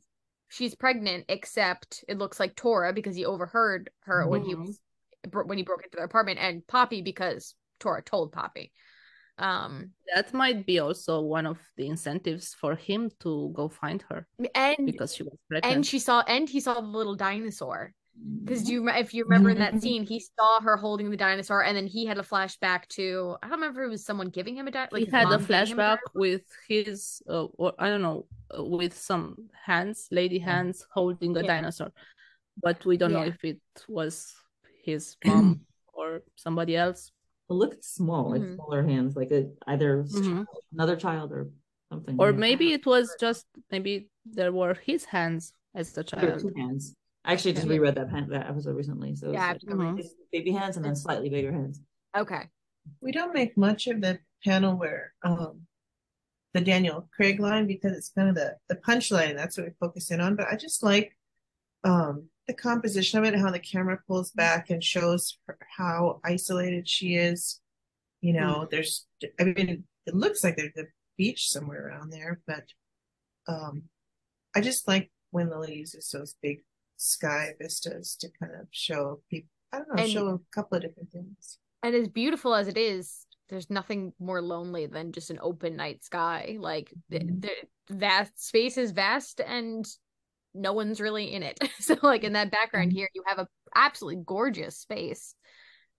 she's pregnant except it looks like Tora because he overheard her when he mm-hmm. was when he broke into their apartment and Poppy because Tora told Poppy. Um That might be also one of the incentives for him to go find her and because she was pregnant. and she saw and he saw the little dinosaur because you if you remember in that scene he saw her holding the dinosaur and then he had a flashback to I don't remember if it was someone giving him a di- like he had a mom giving him flashback dinosaur. with his, uh, or I don't know, uh, with some hands, lady hands holding a Yeah. dinosaur, but we don't know if it was his mom or somebody else. It looked small, like Mhm. smaller hands, like a either Mhm. another child or something. Or yeah. maybe it was just maybe there were his hands as the There child. two hands. I actually just Yeah. reread that pan- that episode recently. So Yeah, like have to go read Mhm. baby hands and then slightly bigger hands. Okay. We don't make much of the panel where um the Daniel Craig line because it's kind of the the punchline. That's what we focus in on. But I just like um the composition of it, how the camera pulls back and shows her, how isolated she is. You know, there's I mean, it looks like there's a beach somewhere around there, but um I just like when Lily uses those big sky vistas to kind of show people. I don't know, And- show a couple of different things. and as beautiful as it is there's nothing more lonely than just an open night sky like th- Mhm. th- that space is vast and no one's really in it so like in that background Mhm. here you have a absolutely gorgeous space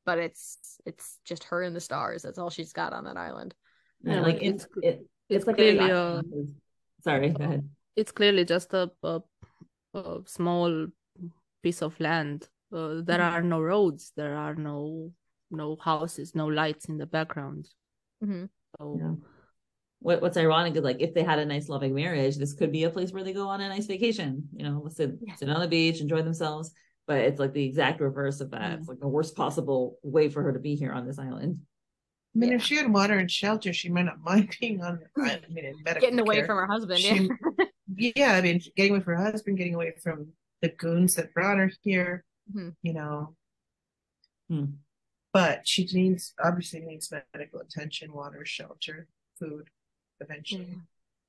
but it's it's just her and the stars that's all she's got on that island Yeah, Yeah, like like, it's it's- it, it's like clearly a, a- sorry, go ahead. It's clearly just a, a, a small piece of land. Uh, there Mhm. are no roads. There are no no houses, no lights in the background. Mhm. So Yeah. What what's ironic is like if they had a nice loving marriage, this could be a place where they go on a nice vacation. You know, sit Yeah. sit on the beach, enjoy themselves. But it's like the exact reverse of that. It's like the worst possible way for her to be here on this island. I mean, Yeah. if she had water and shelter, she might not mind being on the island. I mean, in medical getting away care. from her husband She- yeah Yeah, I mean, getting away from her husband, getting away from the goons that brought her here. Mhm. You know, Hmm. but she needs obviously needs medical attention, water, shelter, food, eventually. Yeah.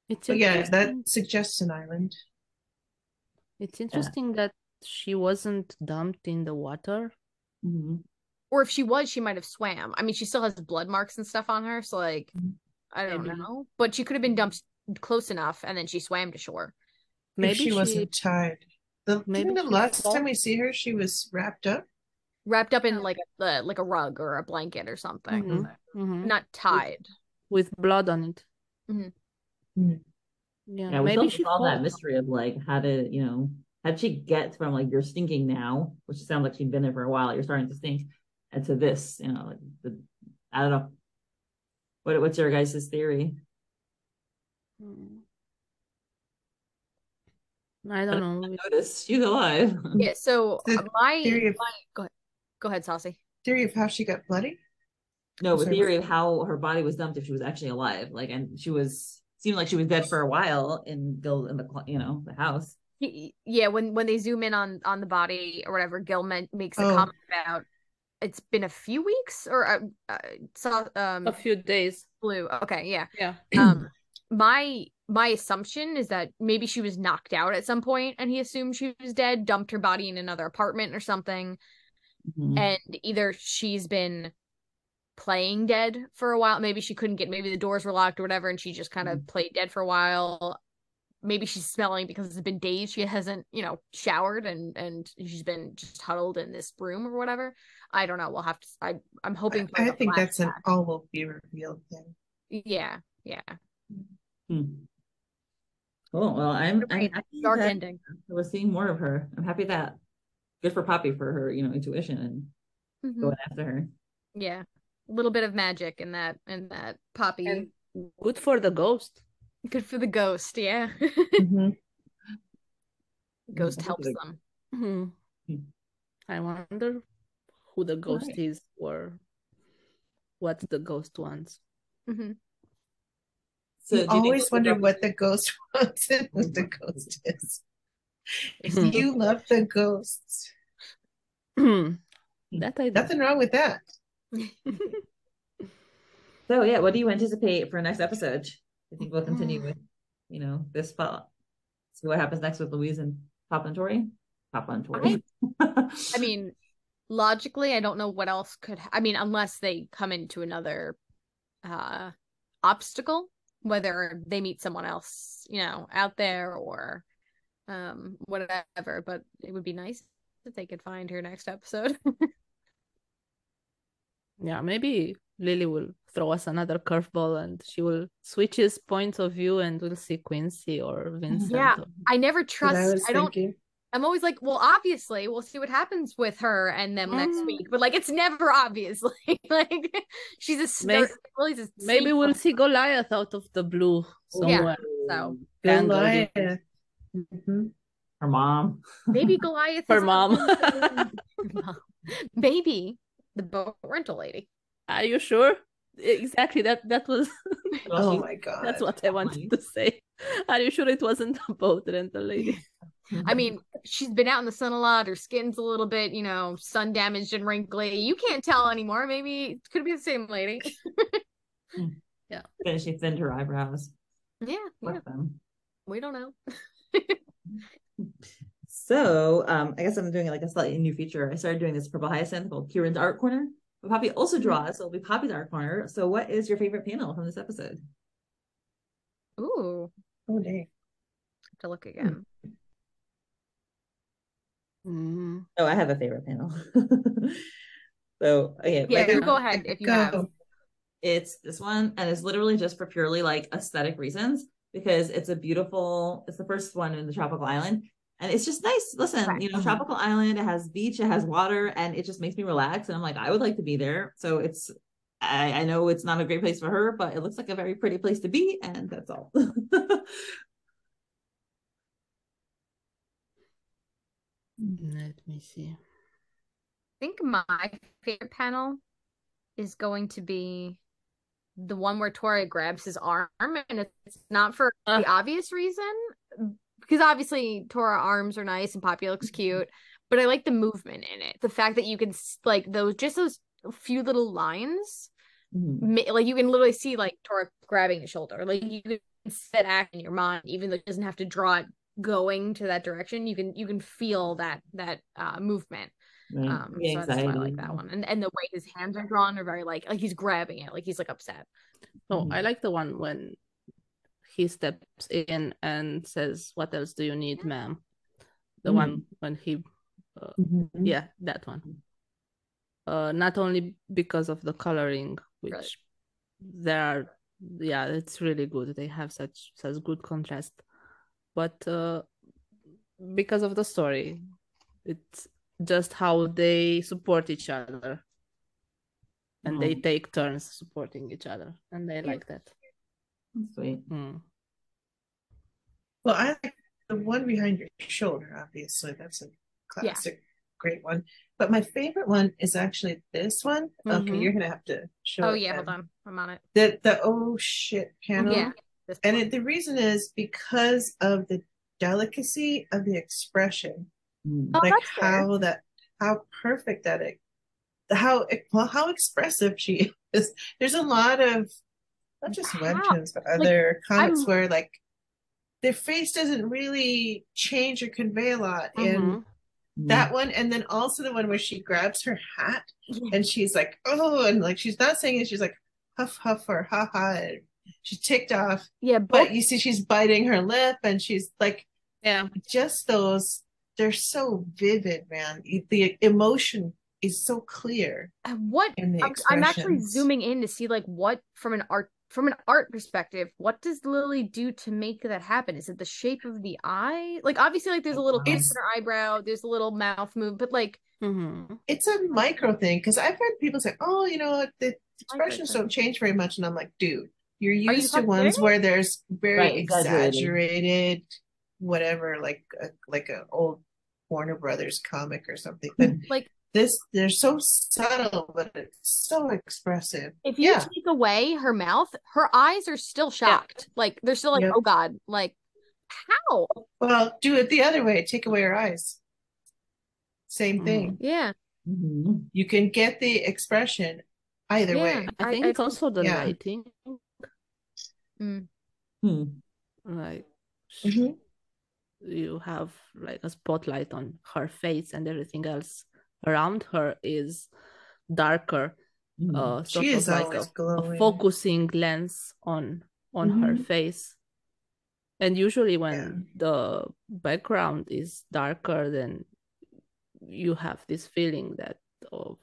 it's But yeah, that suggests an island. It's interesting that she wasn't dumped in the water. Mhm. or if she was she might have swam i mean she still has blood marks and stuff on her so like Mhm. i don't Maybe. know but she could have been dumped close enough and then she swam to shore Maybe she, she, wasn't tied. The maybe maybe the last fell- time we see her, she was wrapped up. wrapped up in like a like a rug or a blanket or something Mhm. Mhm. not tied with blood on it. Mhm. Mhm. Yeah, Yeah, we maybe still she solve that mystery of like how did you know, how'd she get from like you're stinking now, which sounds like she'd been there for a while, you're starting to stink, and to this, you know, like the I don't know. What what's your guys' theory? Mm. I don't know. Notice she's alive. yeah so The uh, my, theory of- my go ahead go ahead saucy Theory of how she got bloody. No, but Sorry, theory of how her body was dumped if she was actually alive. Like, and she was seemed like she was dead for a while in Bill in the cl- you know the house. He- yeah when when they zoom in on on the body or whatever gil men- makes a Oh. comment about it's been a few weeks or uh, uh, saw um A few days. blue okay yeah Yeah. um my my assumption is that maybe she was knocked out at some point and he assumed she was dead dumped her body in another apartment or something Mhm. and either she's been playing dead for a while maybe she couldn't get maybe the doors were locked or whatever and she just kind of played dead for a while maybe she's smelling because it's been days she hasn't you know showered and and she's been just huddled in this room or whatever i don't know we'll have to i i'm hoping for I, I think that's an flashback. all will be revealed thing. yeah yeah Hmm. Cool. Well, I'm I'm Right, happy dark that ending we're seeing more of her. I'm happy that good for Poppy for her, you know, intuition and Mhm. going after her. Yeah. A little bit of magic in that in that poppy. And good for the ghost. Good for the ghost, yeah. Mhm. ghost helps them. Hmm. Hmm. I wonder who the ghost Right. is or what the ghost wants. hmm So you do you think always wonder what the ghost wants and who the ghost is. If You love the ghosts. that I do. Nothing wrong with that. So yeah, what do you anticipate for next episode? I think we'll continue Mm. with, you know, this spot? See what happens next with Louise and Papa and Tori? Papa and Tori. I mean, logically, I don't know what else could. I mean, unless they come into another uh obstacle, whether they meet someone else, you know, out there or um whatever. But it would be nice if they could find her next episode. Yeah, maybe Lily will throw us another curveball and she will switch his point of view and we'll see Quincy or Vincent. Yeah. or- I never trust. I I don't. thinking. I'm always like, well, obviously, we'll see what happens with her and them next Mm. week. But like, it's never obviously like she's a May- start. Lily's a Maybe we'll see Goliath out of the blue somewhere. so Tangled in- Goliath. Mhm. Her mom. maybe Goliath. Her is mom. maybe the boat rental lady. Are you sure? Exactly. That that was Oh my god. that's what I wanted to say. Are you sure it wasn't a boat rental lady? I mean, she's been out in the sun a lot. Her skin's a little bit, you know, sun damaged and wrinkly. You can't tell anymore. Maybe it could be the same lady. And she thinned her eyebrows. yeah, yeah. Fuck them. We don't know. So um, I guess I'm doing like a slightly new feature. I started doing this purple hyacinth called Kieran's Art Corner. But Poppy also draws, so it'll be Poppy's Art Corner. So what is your favorite panel from this episode? Ooh, Oh dang. have to look again. Mm. Oh, I have a favorite panel. so okay, my Yeah, you favorite- go ahead if you Go. have. It's this one, and it's literally just for purely like aesthetic reasons because it's a beautiful. It's the first one in the tropical island, and it's just nice. Listen, Right. you know, tropical island. It has beach, it has water, and it just makes me relax. And I'm like, I would like to be there. So it's. I, I know it's not a great place for her, but it looks like a very pretty place to be, and that's all. Let me see. I think my favorite panel is going to be the one where Tori grabs his arm, and it's not for Uh. the obvious reason, because obviously Tora arms are nice and Poppy looks cute, but I like the movement in it. The fact that you can like those just those few little lines, Mhm. like you can literally see like Tora grabbing his shoulder, like you can see that act in your mind, even though it doesn't have to draw it going to that direction. You can you can feel that that uh movement. Right. Um, The so that's why I like that one, and and the way his hands are drawn are very like like he's grabbing it, like he's like upset. Oh, I Mhm. like the one when he steps in and says, "What else do you need, ma'am?" The Mhm. one when he, uh, Mhm. yeah, that one. Uh, not only because of the coloring, which Right. there are, yeah, it's really good. They have such such good contrast, but uh, because of the story, it's just how they support each other, and they Mhm. take turns supporting each other, and they Yeah. like that. Sweet. Mm. Well, I like the one behind your shoulder, obviously. That's a classic, great one. But my favorite one is actually this one. Okay, Mhm. you're gonna have to show Oh it yeah, then. hold on, I'm on it. The the oh shit panel. Yeah, And it, the reason is because of the delicacy of the expression, Mm. Oh, like that's fair. how that how perfect that it, how well how expressive she is. There's a lot of not just How? webtoons but other comics I'm- where like their face doesn't really change or convey a lot. And Mhm. that one, and then also the one where she grabs her hat and she's like, oh, and like she's not saying it, she's like huff huff or ha ha. and She's ticked off, Yeah, both but you see she's biting her lip and she's like Yeah. just those they're so vivid man the emotion is so clear uh, what I'm, I'm actually zooming in to see like what from an art from an art perspective, what does Lily do to make that happen? Is it the shape of the eye? Like obviously, like there's a little It's- in her eyebrow, there's a little mouth move, but like Mhm. It's a micro thing because I've heard people say, "Oh, you know, the expressions don't change very much," and I'm like, "Dude, you're you used to ones serious? where there's very Right, exaggerated. exaggerated, whatever, like a, like an old Warner Brothers comic or something." But like this, they're so subtle, but it's so expressive. if you Yeah. take away her mouth, her eyes are still shocked. Like they're still like, Yep. oh god, like how? Well, do it the other way. Take away her eyes. Same Mm. thing. Yeah. Mhm. You can get the expression either Yeah. way. I I- think I- it's also the yeah. lighting. Mm. Hmm. Like Mhm. you have like a spotlight on her face and everything else around her is darker. Mhm. Uh, sort She of is like always a, a glowing. focusing lens on on her Mhm. face. And usually when the background is darker, then you have this feeling that of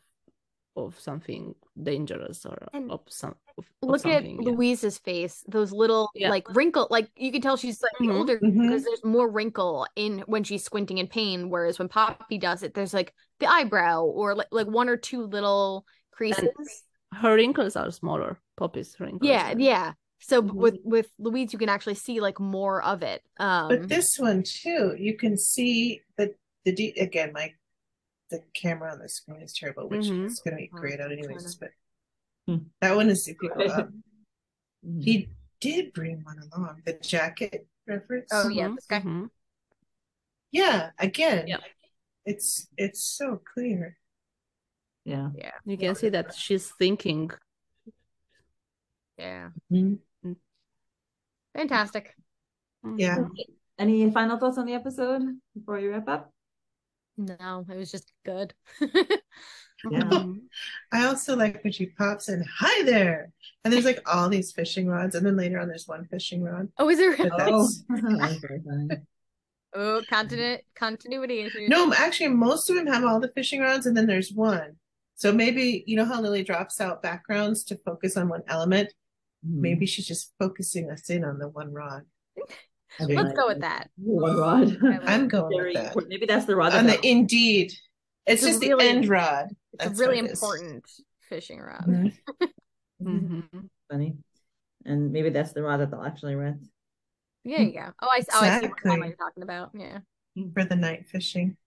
of something dangerous or And of some of, of Look at yeah. Louise's face; those little Yeah. like wrinkle, like you can tell she's slightly Mhm. older Mhm. because there's more wrinkle in when she's squinting in pain. Whereas when Poppy does it, there's like the eyebrow or like like one or two little creases. Her wrinkles are smaller. Poppy's wrinkles. Yeah, are- yeah. So Mhm. with with Louise, you can actually see like more of it. Um, But this one too, you can see the the de- again, my the camera on the screen is terrible, which Mhm. is going to be Oh, grayed out trying anyways. to- But that one is if you go up. Mhm. He did bring one along, the jacket reference. Oh, yeah, this guy. mhm. yeah. Again, Yeah. It's it's so clear. Yeah. yeah, You can see that she's thinking. yeah, Mhm. fantastic. Yeah. Any final thoughts on the episode before you wrap up? No, it was just good. Yeah. Mhm. I also like when she pops in, "Hi there," and there's like all these fishing rods, and then later on there's one fishing rod. oh, is there? But Oh, Oh, continent continuity issues. no, actually, most of them have all the fishing rods, and then there's one. So maybe you know how Lily drops out backgrounds to focus on one element. Mhm. Maybe she's just focusing us in on the one rod. Let's like, go with that. One rod. I like I'm going Very with that. important. Maybe that's the rod. On that's the indeed, it's It's just really- the end rod. It's That's a really what it is. important fishing rod. Mhm. Mhm. funny. And maybe that's the rod that they'll actually rent. Yeah, yeah. Oh, I, oh, I see what Exactly. you're talking about. Yeah, for the night fishing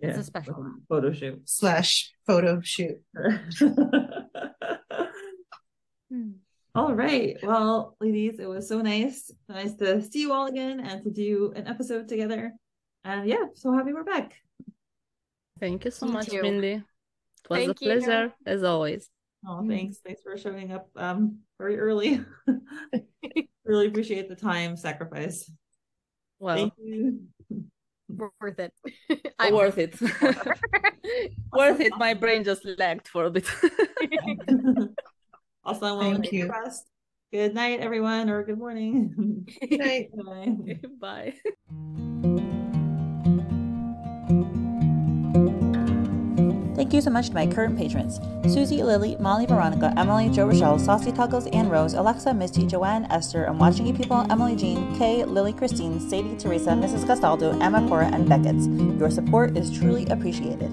It's a special one. photo shoot. slash photo shoot. Hmm. all right. Well, ladies, it was so nice. Nice to see you all again and to do an episode together. And yeah, so happy we're back. Thank you so Me much, too. Mindy. It was Thank a you. pleasure as always. Oh, thanks. Thanks for showing up um very early. really appreciate the time sacrifice. Well, Thank you. worth it. I worth it. worth it. My brain just lagged for a bit. also, well, Thank you. your. Good night, everyone, or good morning. Good night. Bye. Bye. Thank you so much to my current patrons Susie, Lily, Molly, Veronica, Emily, Joe Rochelle, Saucy Tuggles, Ann Rose, Alexa, Misty, Joanne, Esther, I'm Watching You People, Emily Jean, Kay, Lily Christine, Sadie, Teresa, Mrs. Castaldo, Emma Cora, and Beckett. Your support is truly appreciated.